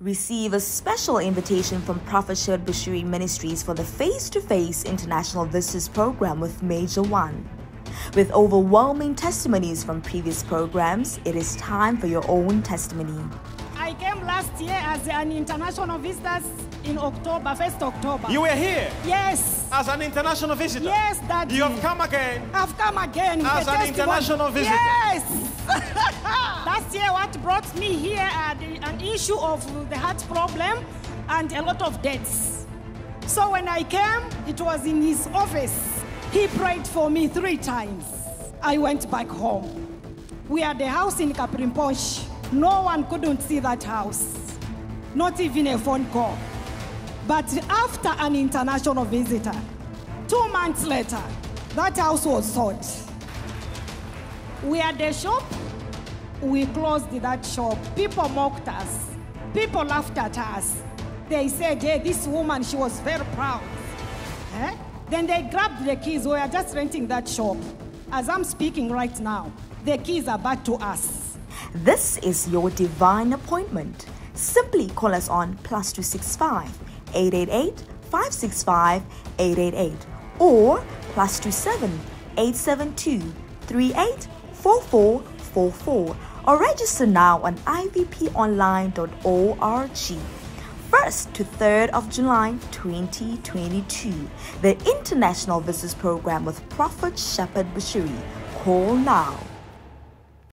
receive a special invitation from Prophet Shepherd Bushiri Ministries for the face to face international visitors program with Major One. With overwhelming testimonies from previous programs, it is time for your own testimony. I came last year as an international visitor in October, 1st October. You were here yes. as an international visitor. Yes, Daddy. You have come again. I've come again. As an international visitor. Yes. Last year, what brought me here uh, had an issue of the heart problem and a lot of debts. So when I came, it was in his office. He prayed for me three times. I went back home. We had a house in Kapiri Mposhi. No one couldn't see that house, not even a phone call. But after an international visitor, two months later, that house was sold. We had a shop, we closed that shop. People mocked us, people laughed at us. They said, hey, this woman, she was very proud. Eh? Then they grabbed the keys. We are just renting that shop. As I'm speaking right now, the keys are back to us. This is your divine appointment. Simply call us on plus 265 888 565 888 or plus 27 872 384444 or register now on ivponline.org. 1st to 3rd of July 2022, the International Visitors Program with Prophet Shepherd Bushiri. Call now